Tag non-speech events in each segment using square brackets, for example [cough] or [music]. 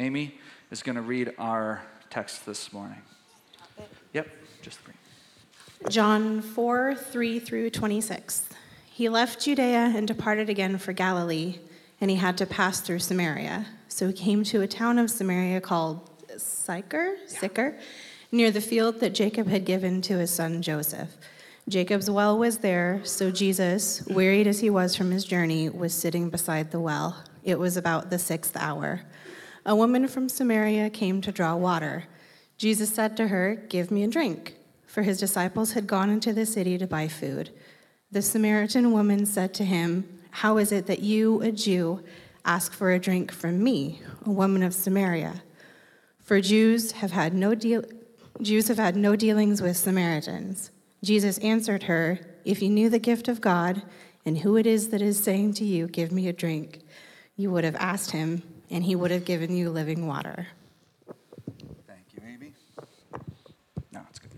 Amy is going to read our text this morning. Yep, just three. John 4 3 through 26. He left Judea and departed again for Galilee, and he had to pass through Samaria. So he came to a town of Samaria called Sychar, Sychar, near the field that Jacob had given to his son Joseph. Jacob's well was there, so Jesus, wearied as he was from his journey, was sitting beside the well. It was about the sixth hour. A woman from Samaria came to draw water. Jesus said to her, Give me a drink, for his disciples had gone into the city to buy food. The Samaritan woman said to him, How is it that you, a Jew, ask for a drink from me, a woman of Samaria? For Jews have had no deal- Jews have had no dealings with Samaritans. Jesus answered her, If you knew the gift of God and who it is that is saying to you, Give me a drink, you would have asked him, and he would have given you living water. Thank you, Amy. No, it's good.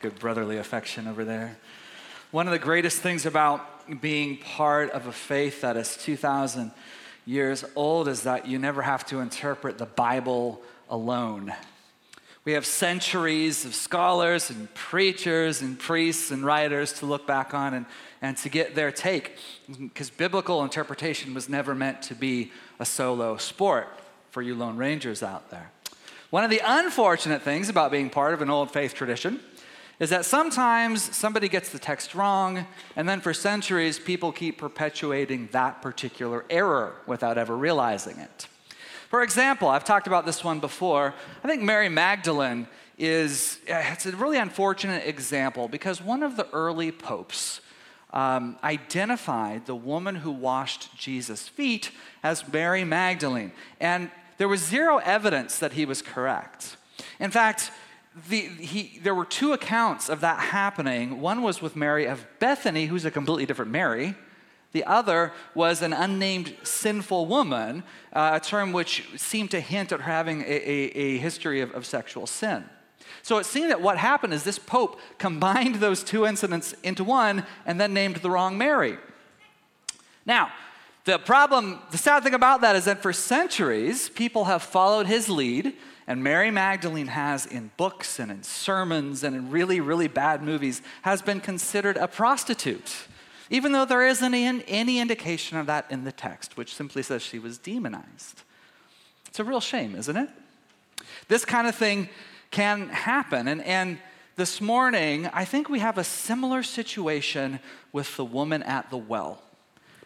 Good brotherly affection over there. One of the greatest things about being part of a faith that is 2,000 years old is that you never have to interpret the Bible alone. We have centuries of scholars and preachers and priests and writers to look back on and, and to get their take, because biblical interpretation was never meant to be a solo sport for you Lone Rangers out there. One of the unfortunate things about being part of an old faith tradition is that sometimes somebody gets the text wrong, and then for centuries, people keep perpetuating that particular error without ever realizing it. For example, I've talked about this one before. I think Mary Magdalene is it's a really unfortunate example because one of the early popes um, identified the woman who washed Jesus' feet as Mary Magdalene, and there was zero evidence that he was correct. In fact, the, he, there were two accounts of that happening. One was with Mary of Bethany, who's a completely different Mary. The other was an unnamed sinful woman, uh, a term which seemed to hint at her having a, a, a history of, of sexual sin. So it seemed that what happened is this pope combined [laughs] those two incidents into one and then named the wrong Mary. Now, the problem, the sad thing about that is that for centuries, people have followed his lead and Mary Magdalene has, in books and in sermons and in really, really bad movies, has been considered a prostitute, even though there isn't any indication of that in the text, which simply says she was demonized. It's a real shame, isn't it? This kind of thing can happen. And, and this morning, I think we have a similar situation with the woman at the well.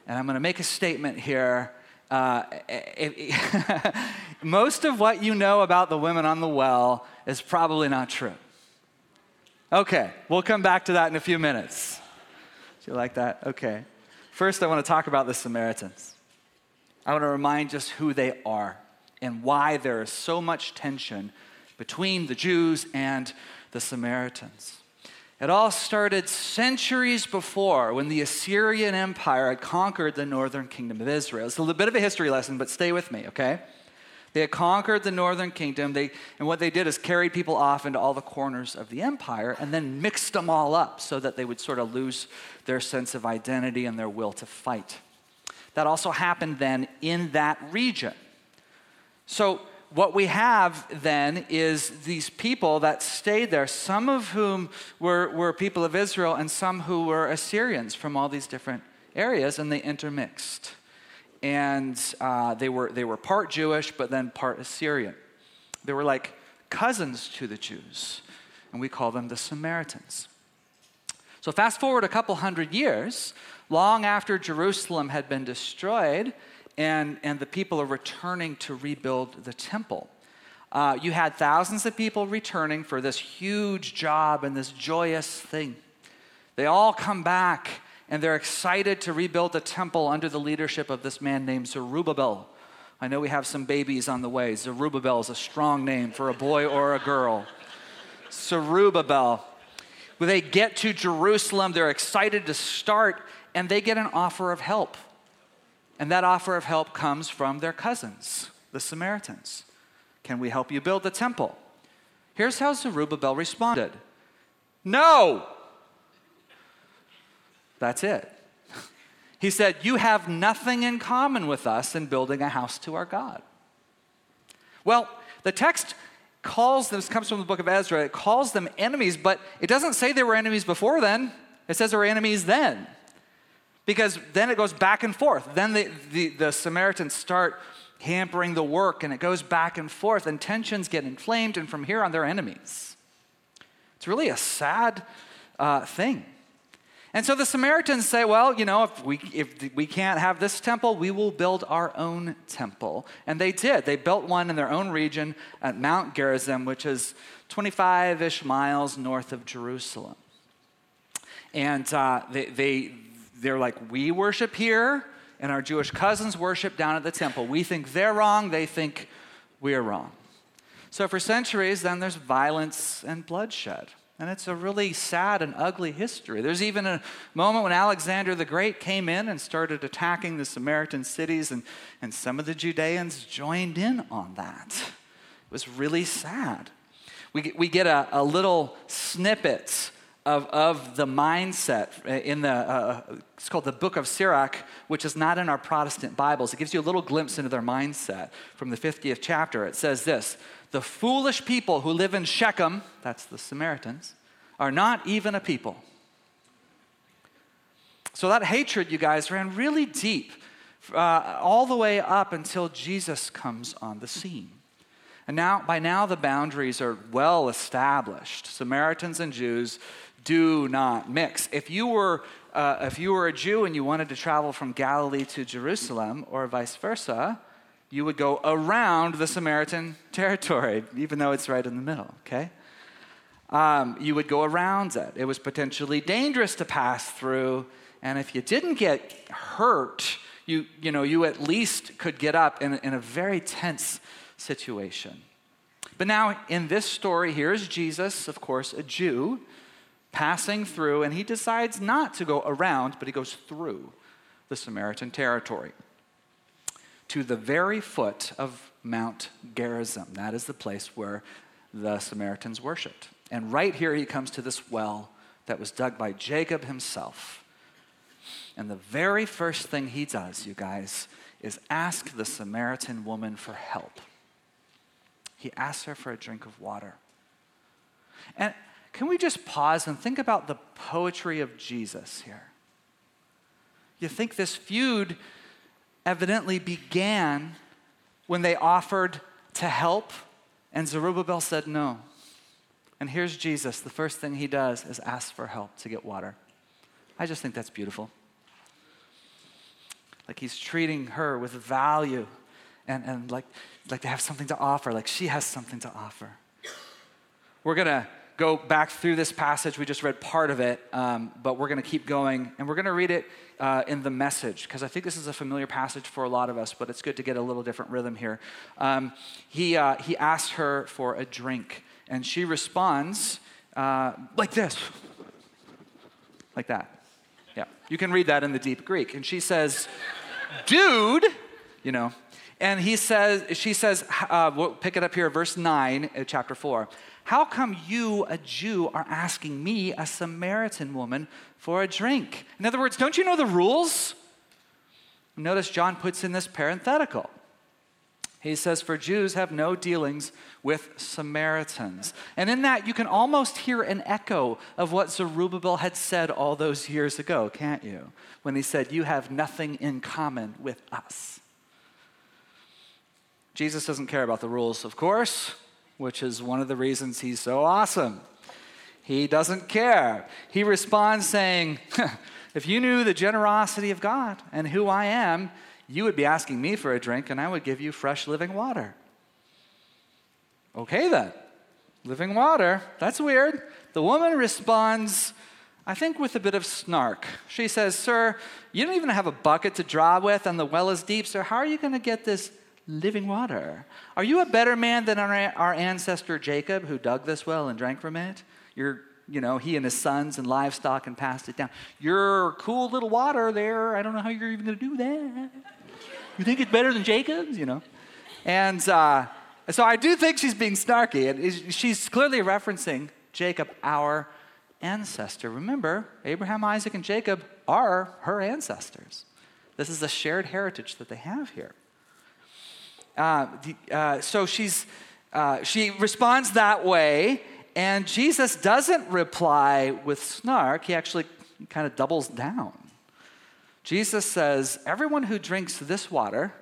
And I'm going to make a statement here uh, [laughs] most of what you know about the women on the well is probably not true. Okay, we'll come back to that in a few minutes. Do you like that? Okay. First, I want to talk about the Samaritans. I want to remind just who they are and why there is so much tension between the Jews and the Samaritans. It all started centuries before when the Assyrian Empire had conquered the northern kingdom of Israel. It's a little bit of a history lesson, but stay with me, okay? They had conquered the northern kingdom, they, and what they did is carried people off into all the corners of the empire and then mixed them all up so that they would sort of lose their sense of identity and their will to fight. That also happened then in that region. So what we have then is these people that stayed there, some of whom were, were people of Israel and some who were Assyrians from all these different areas, and they intermixed. And uh, they, were, they were part Jewish, but then part Assyrian. They were like cousins to the Jews, and we call them the Samaritans. So, fast forward a couple hundred years, long after Jerusalem had been destroyed, and, and the people are returning to rebuild the temple. Uh, you had thousands of people returning for this huge job and this joyous thing. They all come back and they're excited to rebuild the temple under the leadership of this man named Zerubbabel. I know we have some babies on the way. Zerubbabel is a strong name for a boy or a girl. Zerubbabel. When they get to Jerusalem, they're excited to start and they get an offer of help. And that offer of help comes from their cousins, the Samaritans. Can we help you build the temple? Here's how Zerubbabel responded No! That's it. He said, You have nothing in common with us in building a house to our God. Well, the text calls them, this comes from the book of Ezra, it calls them enemies, but it doesn't say they were enemies before then. It says they were enemies then. Because then it goes back and forth. Then the, the, the Samaritans start hampering the work, and it goes back and forth, and tensions get inflamed, and from here on, they're enemies. It's really a sad uh, thing. And so the Samaritans say, well, you know, if we, if we can't have this temple, we will build our own temple. And they did. They built one in their own region at Mount Gerizim, which is 25 ish miles north of Jerusalem. And uh, they, they, they're like, we worship here, and our Jewish cousins worship down at the temple. We think they're wrong, they think we're wrong. So for centuries, then there's violence and bloodshed. And it's a really sad and ugly history. There's even a moment when Alexander the Great came in and started attacking the Samaritan cities, and, and some of the Judeans joined in on that. It was really sad. We we get a, a little snippet of, of the mindset in the, uh, it's called the Book of Sirach, which is not in our Protestant Bibles. It gives you a little glimpse into their mindset from the 50th chapter. It says this the foolish people who live in Shechem, that's the Samaritans, are not even a people. So that hatred, you guys, ran really deep, uh, all the way up until Jesus comes on the scene. And now, by now, the boundaries are well established. Samaritans and Jews do not mix. If you were, uh, if you were a Jew and you wanted to travel from Galilee to Jerusalem, or vice versa, you would go around the Samaritan [laughs] territory, even though it's right in the middle, okay? Um, you would go around it. It was potentially dangerous to pass through, and if you didn't get hurt, you, you, know, you at least could get up in, in a very tense situation. But now, in this story, here's Jesus, of course, a Jew, passing through, and he decides not to go around, but he goes through the Samaritan territory to the very foot of Mount Gerizim. That is the place where the Samaritans worshiped. And right here, he comes to this well that was dug by Jacob himself. And the very first thing he does, you guys, is ask the Samaritan woman for help. He asks her for a drink of water. And can we just pause and think about the poetry of Jesus here? You think this feud evidently began when they offered to help, and Zerubbabel said no. And here's Jesus. The first thing he does is ask for help to get water. I just think that's beautiful. Like he's treating her with value and, and like, like they have something to offer, like she has something to offer. We're going to go back through this passage. We just read part of it, um, but we're going to keep going and we're going to read it uh, in the message because I think this is a familiar passage for a lot of us, but it's good to get a little different rhythm here. Um, he, uh, he asks her for a drink, and she responds uh, like this, like that. Yeah, you can read that in the deep Greek. And she says, Dude, you know, and he says, she says, uh, we'll pick it up here, verse 9, uh, chapter 4. How come you, a Jew, are asking me, a Samaritan woman, for a drink? In other words, don't you know the rules? Notice John puts in this parenthetical. He says, For Jews have no dealings with Samaritans. And in that, you can almost hear an echo of what Zerubbabel had said all those years ago, can't you? When he said, You have nothing in common with us. Jesus doesn't care about the rules, of course which is one of the reasons he's so awesome. He doesn't care. He responds saying, [laughs] If you knew the generosity of God and who I am, you would be asking me for a drink and I would give you fresh living water. Okay, then. Living water. That's weird. The woman responds, I think, with a bit of snark. She says, Sir, you don't even have a bucket to draw with and the well is deep, so how are you going to get this living water. Are you a better man than our, our ancestor Jacob, who dug this well and drank from it? You're, you know, he and his sons and livestock and passed it down. Your cool little water there, I don't know how you're even going to do that. You think it's better than Jacob's, you know? And uh, so I do think she's being snarky, and she's clearly referencing Jacob, our ancestor. Remember, Abraham, Isaac, and Jacob are her ancestors. This is a shared heritage that they have here. Uh, uh, so she's, uh, she responds that way, and Jesus doesn't reply with snark. He actually kind of doubles down. Jesus says, Everyone who drinks this water,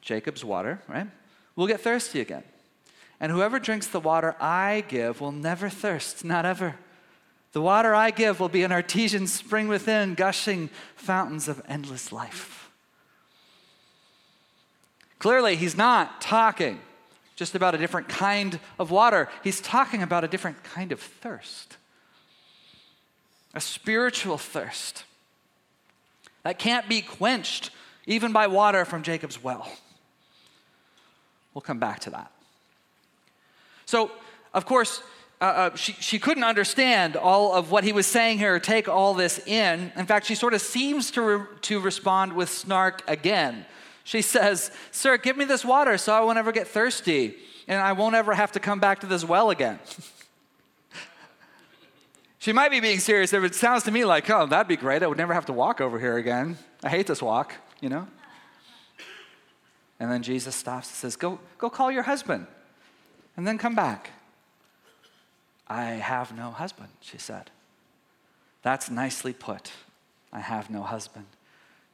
Jacob's water, right, will get thirsty again. And whoever drinks the water I give will never thirst, not ever. The water I give will be an artesian spring within, gushing fountains of endless life. Clearly, he's not talking just about a different kind of water, he's talking about a different kind of thirst a spiritual thirst that can't be quenched even by water from Jacob's well. We'll come back to that. So, of course, uh, uh, she, she couldn't understand all of what he was saying here, take all this in. In fact, she sort of seems to, re- to respond with snark again. She says, Sir, give me this water so I won't ever get thirsty and I won't ever have to come back to this well again. [laughs] she might be being serious. It sounds to me like, oh, that'd be great. I would never have to walk over here again. I hate this walk, you know? And then Jesus stops and says, Go, go call your husband and then come back. I have no husband, she said. That's nicely put. I have no husband.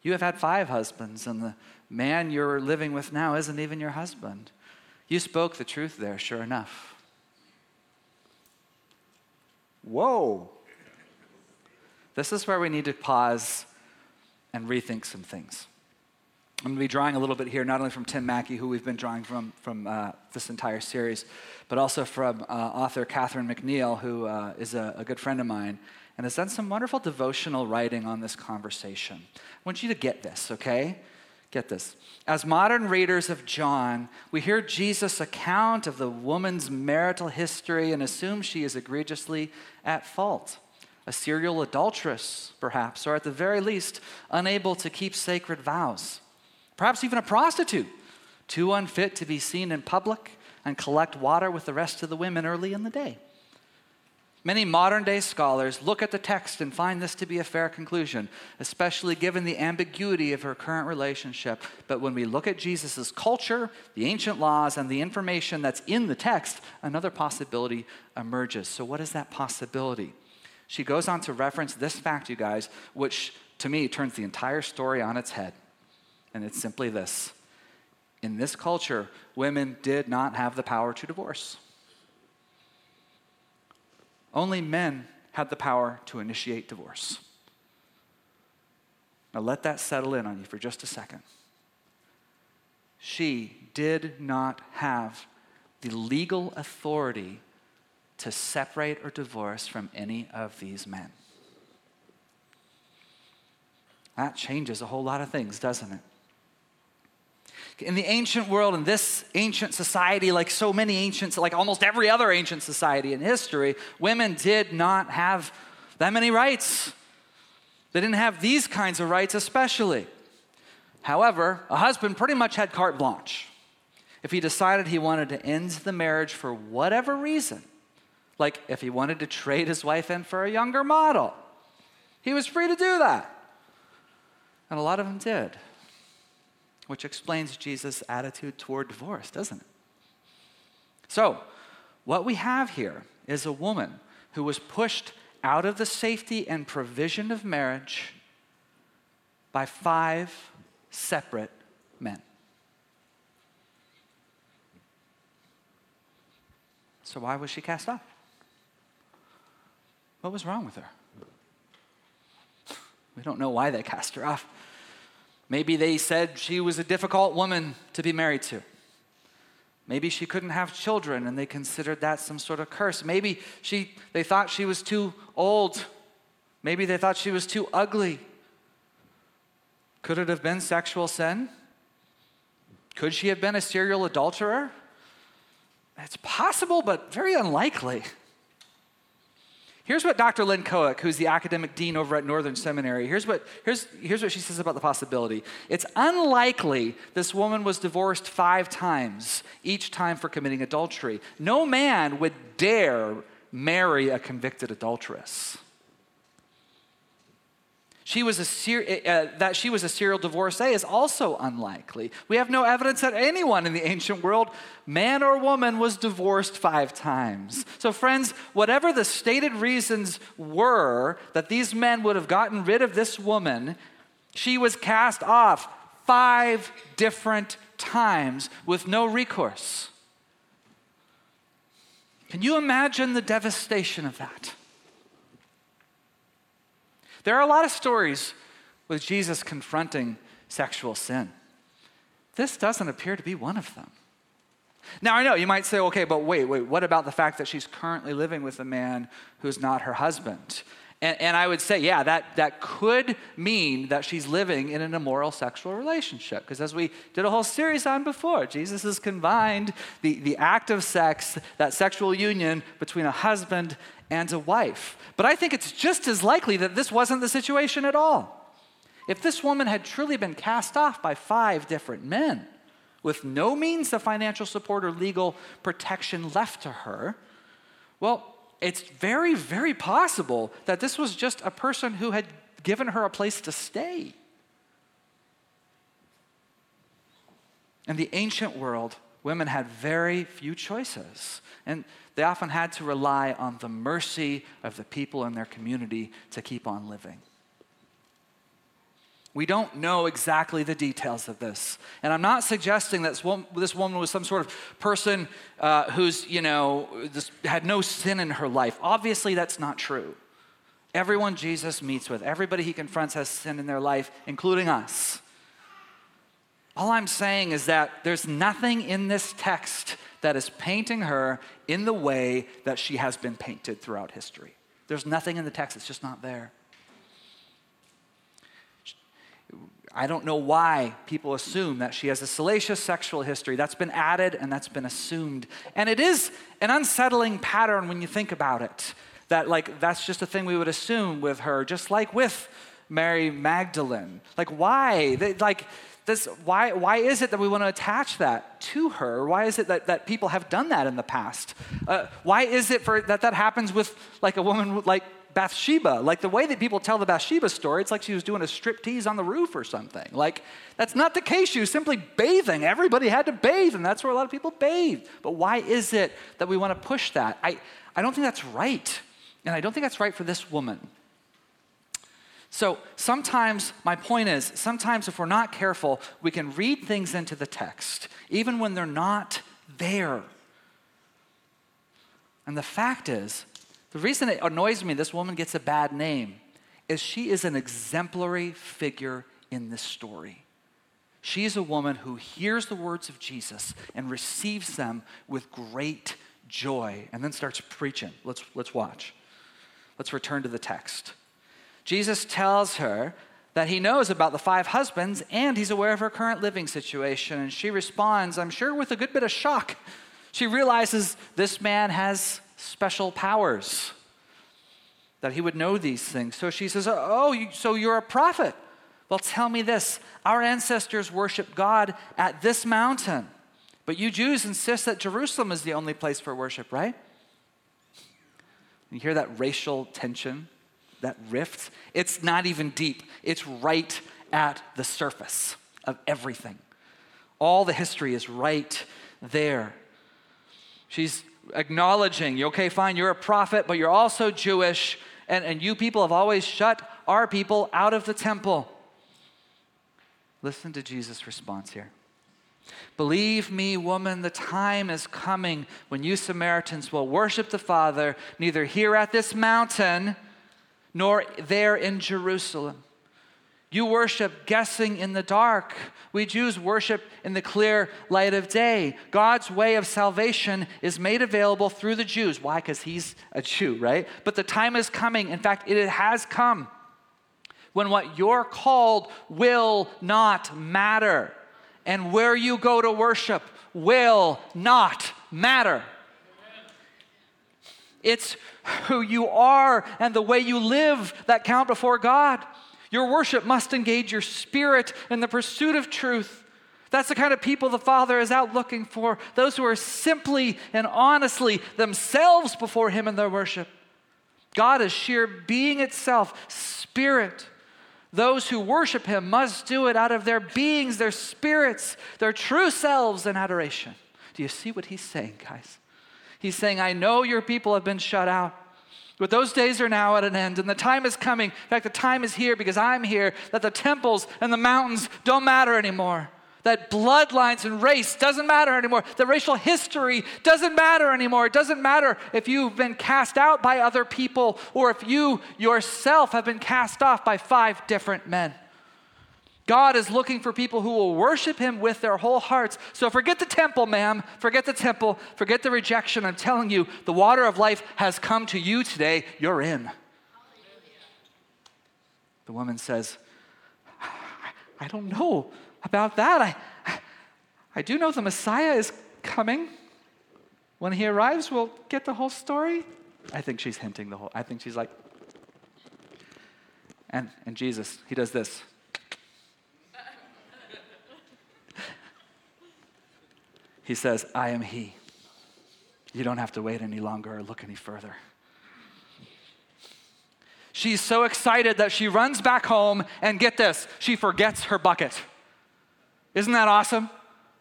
You have had five husbands, and the man you're living with now isn't even your husband. You spoke the truth there, sure enough. Whoa. This is where we need to pause and rethink some things. I'm going to be drawing a little bit here, not only from Tim Mackie, who we've been drawing from from uh, this entire series, but also from uh, author Catherine McNiel, who uh, is a, a, good friend of mine and has done some wonderful devotional writing on this conversation. I want you to get this, okay? Get this. As modern readers of John, we hear Jesus' account of the woman's marital history and assume she is egregiously at fault. A serial adulteress, perhaps, or at the very least, unable to keep sacred vows perhaps even a prostitute, too unfit to be seen in public and collect water with the rest of the women early in the day. Many modern day scholars look at the text and find this to be a fair conclusion, especially given the ambiguity of her current relationship. But when we look at Jesus' culture, the ancient laws, and the information that's in the text, another possibility emerges. So, what is that possibility? She goes on to reference this fact, you guys, which to me turns the entire story on its head and it's simply this In this culture, women did not have the power to divorce. Only men had the power to initiate divorce. Now let that settle in on you for just a second. She did not have the legal authority to separate or divorce from any of these men. That changes a whole lot of things, doesn't it? In the ancient world, in this ancient society, like so many ancients, like almost every other ancient society in history, women did not have that many rights. They didn't have these kinds of rights, especially. However, a husband pretty much had carte blanche. If he decided he wanted to end the marriage for whatever reason, like if he wanted to trade his wife in for a younger model, he was free to do that. And a lot of them did which explains Jesus' attitude toward divorce, doesn't it? So, what we have here is a woman who was pushed out of the safety and provision of marriage by five separate men. So, why was she cast off? What was wrong with her? We don't know why they cast her off. Maybe they said she was a difficult woman to be married to. Maybe she couldn't have children and they considered that some sort of curse. Maybe she, they thought she was too old. Maybe they thought she was too ugly. Could it have been sexual sin? Could she have been a serial adulterer? It's possible, but very unlikely. Here's what Dr. Lynn Cohick, who's the academic dean over at Northern Seminary, here's what, here's, here's what she says about the possibility. It's unlikely this woman was divorced five times, each time for committing adultery. No man would dare marry a convicted adulteress. She was a ser- uh, that she was a serial divorcee is also unlikely. We have no evidence that anyone in the ancient world, man or woman, was divorced five times. So, friends, whatever the stated reasons were that these men would have gotten rid of this woman, she was cast off five different times with no recourse. Can you imagine the devastation of that? There are a lot of stories with Jesus confronting sexual sin. This doesn't appear to be one of them. Now, I know you might say, okay, but wait, wait, what about the fact that she's currently living with a man who's not her husband? And, and, I would say, yeah, that, that could mean that she's living in an immoral sexual relationship. Because as we did a whole series on before, Jesus has combined the, the act of sex, that sexual union between a husband and a wife. But I think it's just as likely that this wasn't the situation at all. If this woman had truly been cast off by five different men with no means of financial support or legal protection left to her, well, it's very, very possible that this was just a person who had given her a place to stay. In the ancient world, women had very few choices, and they often had to rely on the mercy of the people in their community to keep on living. We don't know exactly the details of this. And I'm not suggesting that this woman was some sort of person uh, who's, you know, had no sin in her life. Obviously, that's not true. Everyone Jesus meets with, everybody he confronts has sin in their life, including us. All I'm saying is that there's nothing in this text that is painting her in the way that she has been painted throughout history. There's nothing in the text, it's just not there. I don't know why people assume that she has a salacious sexual history. That's been added and that's been assumed. And it is an unsettling pattern when you think about it. That, like, that's just a thing we would assume with her, just like with Mary Magdalene. Like, why? Like, this, why, why is it that we want to attach that to her? Why is it that, that people have done that in the past? Uh, why is it for, that that happens with like a woman like Bathsheba. Like the way that people tell the Bathsheba story, it's like she was doing a striptease on the roof or something. Like that's not the case. She was simply bathing. Everybody had to bathe, and that's where a lot of people bathe. But why is it that we want to push that? I, I don't think that's right. And I don't think that's right for this woman. So sometimes, my point is, sometimes if we're not careful, we can read things into the text, even when they're not there. And the fact is, the reason it annoys me this woman gets a bad name is she is an exemplary figure in this story. She is a woman who hears the words of Jesus and receives them with great joy and then starts preaching. Let's, let's watch. Let's return to the text. Jesus tells her that he knows about the five husbands and he's aware of her current living situation. And she responds, I'm sure, with a good bit of shock. She realizes this man has special powers, that he would know these things. So she says, Oh, so you're a prophet? Well, tell me this our ancestors worshiped God at this mountain, but you Jews insist that Jerusalem is the only place for worship, right? You hear that racial tension, that rift? It's not even deep, it's right at the surface of everything. All the history is right there. She's acknowledging, okay, fine, you're a prophet, but you're also Jewish, and, and you people have always shut our people out of the temple. Listen to Jesus' response here. Believe me, woman, the time is coming when you Samaritans will worship the Father neither here at this mountain nor there in Jerusalem. You worship guessing in the dark. We Jews worship in the clear light of day. God's way of salvation is made available through the Jews. Why? Because He's a Jew, right? But the time is coming. In fact, it has come when what you're called will not matter. And where you go to worship will not matter. It's who you are and the way you live that count before God. Your worship must engage your spirit in the pursuit of truth. That's the kind of people the Father is out looking for those who are simply and honestly themselves before Him in their worship. God is sheer being itself, spirit. Those who worship Him must do it out of their beings, their spirits, their true selves in adoration. Do you see what He's saying, guys? He's saying, I know your people have been shut out. But those days are now at an end, and the time is coming. In fact, the time is here because I'm here, that the temples and the mountains don't matter anymore that bloodlines and race doesn't matter anymore, that racial history doesn't matter anymore. It doesn't matter if you've been cast out by other people or if you yourself have been cast off by five different men. God is looking for people who will worship Him with their whole hearts. So forget the temple, ma'am. Forget the temple. Forget the rejection. I'm telling you, the water of life has come to you today. You're in. The woman says, I don't know about that. I, I do know the Messiah is coming. When he arrives, we'll get the whole story. I think she's hinting the whole. I think she's like, and and Jesus, he does this. He says, "I am he." You don't have to wait any longer or look any further. She's so excited that she runs back home and get this, she forgets her bucket. Isn't that awesome?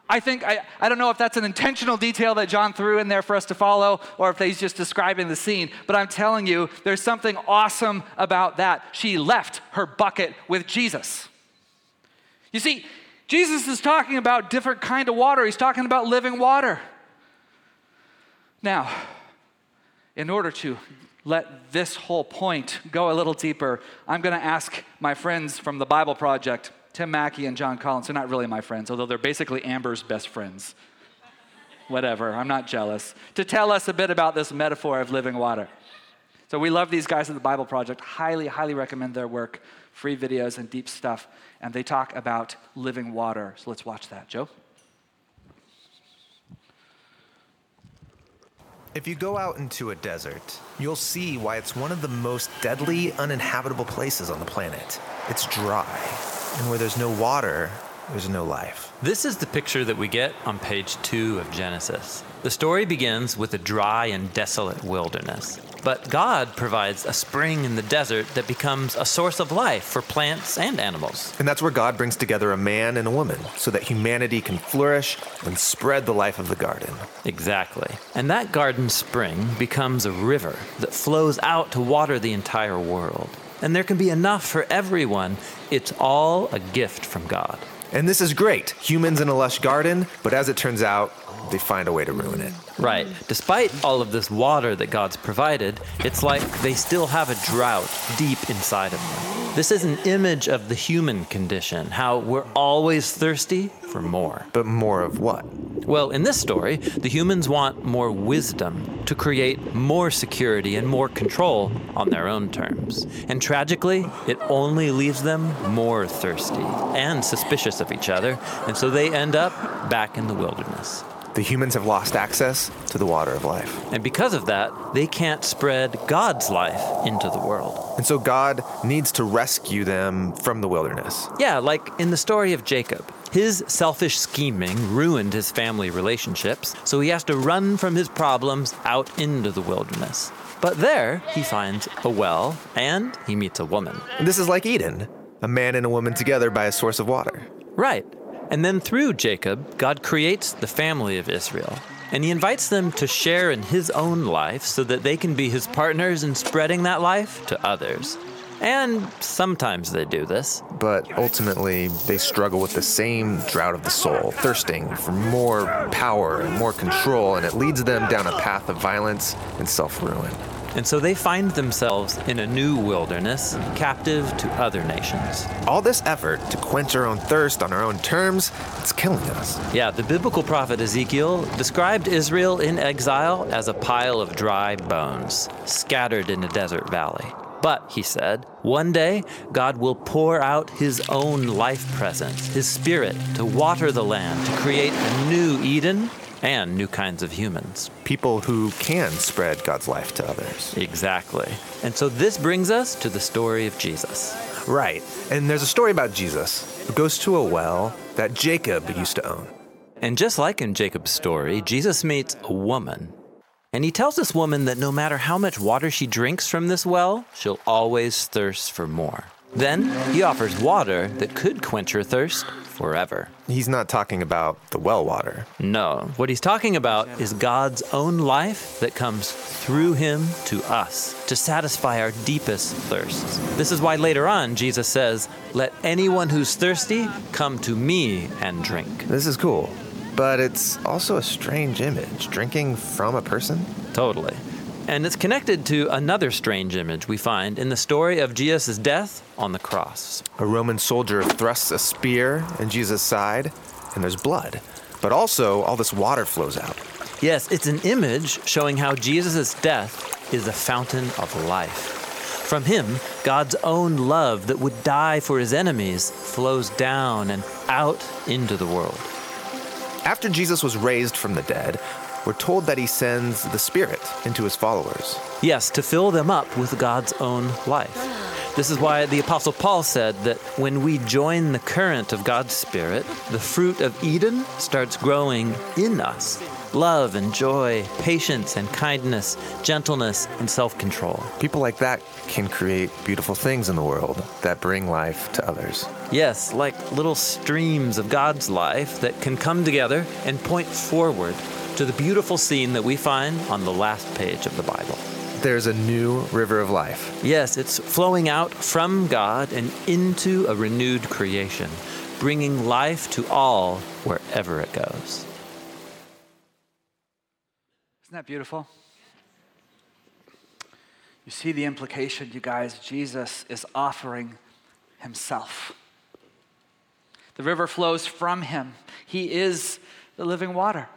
I think, I, I don't know if that's an intentional detail that John threw in there for us to follow or if he's just describing the scene, but I'm telling you, there's something awesome about that. She left her bucket with Jesus. You see, Jesus is talking about different kind of water. He's talking about living water. Now, in order to let this whole point go a little deeper, I'm going to ask my friends from the Bible Project Tim Mackie and Jon Collins, they're not really my friends, although they're basically Amber's best friends. Whatever, I'm not jealous. To tell us a bit about this metaphor of living water. So we love these guys at the Bible Project. Highly, highly recommend their work. Free videos and deep stuff. And they talk about living water. So let's watch that. Joe? If you go out into a desert, you'll see why it's one of the most deadly, uninhabitable places on the planet. It's dry. And where there's no water, there's no life. This is the picture that we get on page two of Genesis. The story begins with a dry and desolate wilderness. But God provides a spring in the desert that becomes a source of life for plants and animals. And that's where God brings together a man and a woman so that humanity can flourish and spread the life of the garden. Exactly. And that garden spring becomes a river that flows out to water the entire world and there can be enough for everyone. It's all a gift from God. And this is great. Humans in a lush garden, but as it turns out, they find a way to ruin it. Right. Despite all of this water that God's provided, it's like they still have a drought deep inside of them. This is an image of the human condition, how we're always thirsty for more. But more of what? Well, in this story, the humans want more wisdom to create more security and more control on their own terms. And tragically, it only leaves them more thirsty and suspicious of each other, and so they end up back in the wilderness. The humans have lost access to the water of life. And because of that, they can't spread God's life into the world. And so God needs to rescue them from the wilderness. Yeah, like in the story of Jacob. His selfish scheming ruined his family relationships, so he has to run from his problems out into the wilderness. But there, he finds a well and he meets a woman. And this is like Eden a man and a woman together by a source of water. Right. And then through Jacob, God creates the family of Israel. And he invites them to share in his own life so that they can be his partners in spreading that life to others. And sometimes they do this. But ultimately, they struggle with the same drought of the soul, thirsting for more power and more control, and it leads them down a path of violence and self ruin. And so they find themselves in a new wilderness, captive to other nations. All this effort to quench our own thirst on our own terms, it's killing us. Yeah, the biblical prophet Ezekiel described Israel in exile as a pile of dry bones, scattered in a desert valley. But, he said, one day God will pour out his own life presence, his spirit, to water the land, to create a new Eden and new kinds of humans. People who can spread God's life to others. Exactly. And so this brings us to the story of Jesus. Right. And there's a story about Jesus who goes to a well that Jacob used to own. And just like in Jacob's story, Jesus meets a woman. And he tells this woman that no matter how much water she drinks from this well, she'll always thirst for more. Then he offers water that could quench her thirst forever. He's not talking about the well water. No, what he's talking about is God's own life that comes through him to us to satisfy our deepest thirsts. This is why later on Jesus says, Let anyone who's thirsty come to me and drink. This is cool. But it's also a strange image drinking from a person. Totally. And it's connected to another strange image we find in the story of Jesus' death on the cross. A Roman soldier thrusts a spear in Jesus' side, and there's blood. But also, all this water flows out. Yes, it's an image showing how Jesus' death is a fountain of life. From him, God's own love that would die for his enemies flows down and out into the world. After Jesus was raised from the dead, we're told that he sends the Spirit into his followers. Yes, to fill them up with God's own life. This is why the Apostle Paul said that when we join the current of God's Spirit, the fruit of Eden starts growing in us love and joy, patience and kindness, gentleness and self control. People like that can create beautiful things in the world that bring life to others. Yes, like little streams of God's life that can come together and point forward to the beautiful scene that we find on the last page of the Bible. There's a new river of life. Yes, it's flowing out from God and into a renewed creation, bringing life to all wherever it goes. Isn't that beautiful? You see the implication, you guys. Jesus is offering himself. The river flows from him, he is the living water.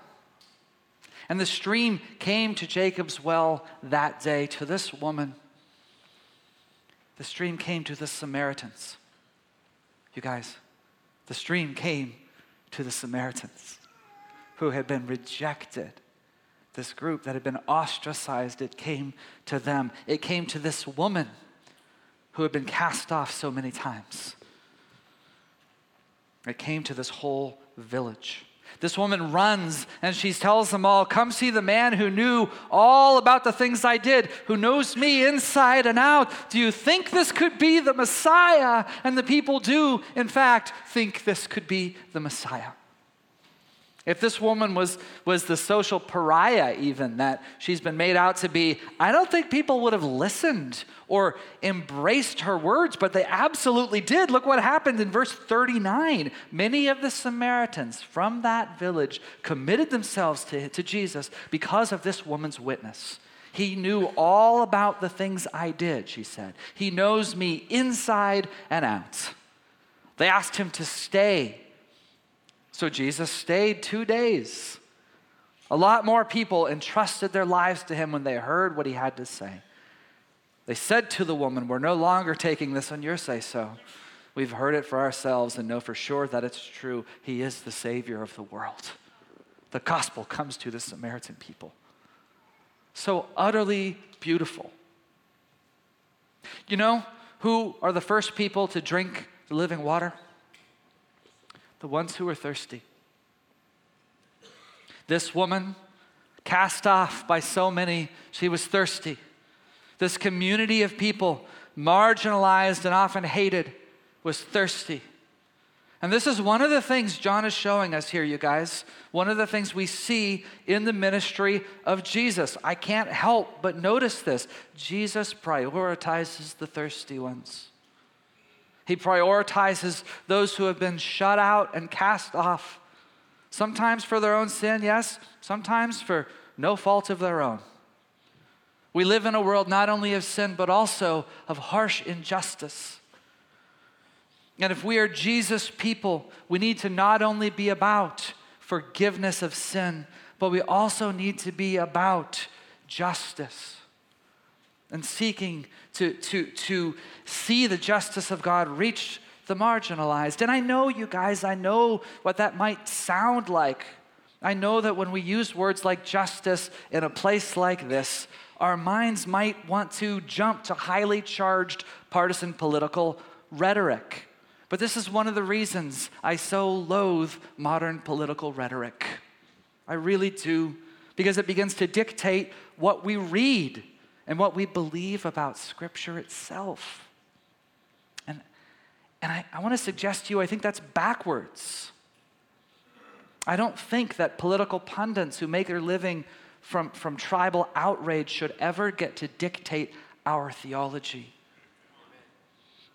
And the stream came to Jacob's well that day to this woman. The stream came to the Samaritans. You guys, the stream came to the Samaritans who had been rejected. This group that had been ostracized, it came to them. It came to this woman who had been cast off so many times. It came to this whole village. This woman runs and she tells them all, Come see the man who knew all about the things I did, who knows me inside and out. Do you think this could be the Messiah? And the people do, in fact, think this could be the Messiah. If this woman was, was the social pariah, even that she's been made out to be, I don't think people would have listened or embraced her words, but they absolutely did. Look what happened in verse 39. Many of the Samaritans from that village committed themselves to, to Jesus because of this woman's witness. He knew all about the things I did, she said. He knows me inside and out. They asked him to stay so Jesus stayed two days. A lot more people entrusted their lives to him when they heard what he had to say. They said to the woman, We're no longer taking this on your say so. We've heard it for ourselves and know for sure that it's true. He is the Savior of the world. The gospel comes to the Samaritan people. So utterly beautiful. You know who are the first people to drink the living water? The ones who are thirsty. This woman, cast off by so many, she was thirsty. This community of people, marginalized and often hated, was thirsty. And this is one of the things John is showing us here, you guys. One of the things we see in the ministry of Jesus. I can't help but notice this. Jesus prioritizes the thirsty ones. He prioritizes those who have been shut out and cast off, sometimes for their own sin, yes, sometimes for no fault of their own. We live in a world not only of sin, but also of harsh injustice. And if we are Jesus people, we need to not only be about forgiveness of sin, but we also need to be about justice and seeking to, to, to see the justice of God reach the marginalized. And I know, you guys, I know what that might sound like. I know that when we use words like justice in a place like this, our minds might want to jump to highly charged partisan political rhetoric. But this is one of the reasons I so loathe modern political rhetoric. I really do, because it begins to dictate what we read and what we believe about Scripture itself. And, and I, I want to suggest to you, I think that's backwards. I don't think that political pundits who make their living from, from tribal outrage should ever get to dictate our theology.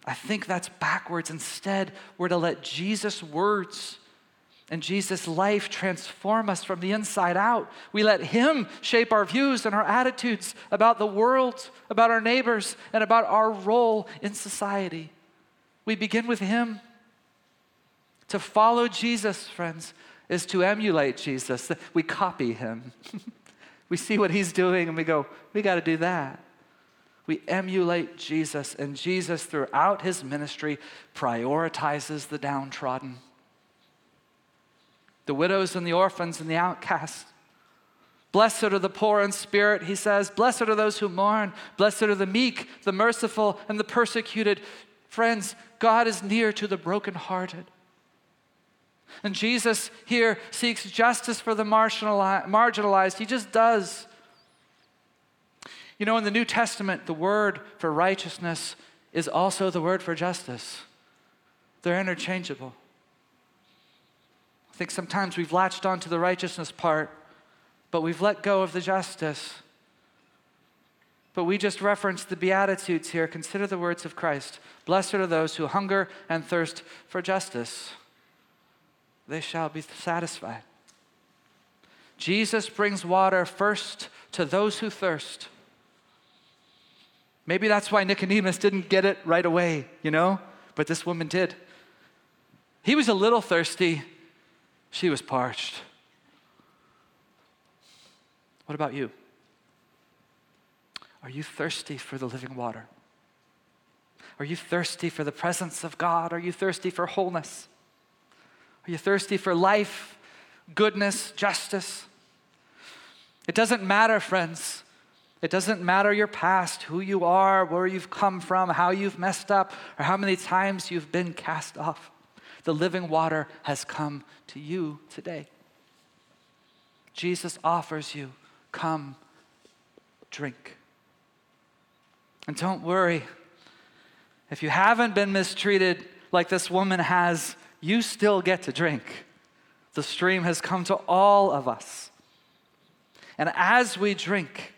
I think that's backwards. Instead, we're to let Jesus' words and Jesus' life transform us from the inside out. We let Him shape our views and our attitudes about the world, about our neighbors, and about our role in society. We begin with Him. To follow Jesus, friends, is to emulate Jesus. We copy Him. [laughs] we see what He's doing and we go, we got to do that. We emulate Jesus, and Jesus, throughout his ministry, prioritizes the downtrodden, the widows and the orphans and the outcasts. Blessed are the poor in spirit, he says. Blessed are those who mourn. Blessed are the meek, the merciful, and the persecuted. Friends, God is near to the brokenhearted. And Jesus here seeks justice for the marginalized. He just does. You know, in the New Testament, the word for righteousness is also the word for justice, they're interchangeable. I think sometimes we've latched onto the righteousness part, but we've let go of the justice. But we just referenced the Beatitudes here. Consider the words of Christ Blessed are those who hunger and thirst for justice, they shall be satisfied. Jesus brings water first to those who thirst. Maybe that's why Nicodemus didn't get it right away, you know? But this woman did. He was a little thirsty, she was parched. What about you? Are you thirsty for the living water? Are you thirsty for the presence of God? Are you thirsty for wholeness? Are you thirsty for life, goodness, justice? It doesn't matter, friends, it doesn't matter your past, who you are, where you've come from, how you've messed up, or how many times you've been cast off. The living water has come to you today. Jesus offers you, come, drink. And don't worry, if you haven't been mistreated like this woman has, you still get to drink. The stream has come to all of us. And as we drink,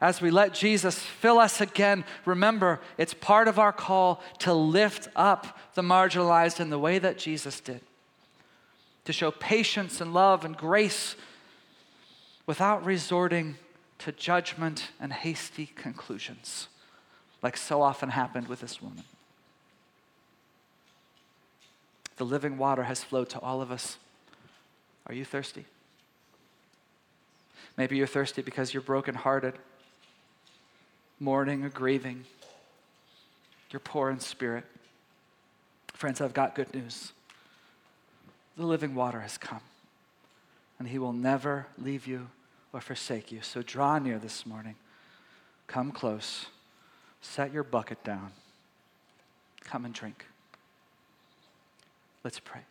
as we let Jesus fill us again, remember it's part of our call to lift up the marginalized in the way that Jesus did, to show patience and love and grace without resorting to judgment and hasty conclusions, like so often happened with this woman. The living water has flowed to all of us. Are you thirsty? Maybe you're thirsty because you're brokenhearted mourning or grieving, you're poor in spirit. Friends, I've got good news. The living water has come, and He will never leave you or forsake you. So draw near this morning. Come close. Set your bucket down. Come and drink. Let's pray.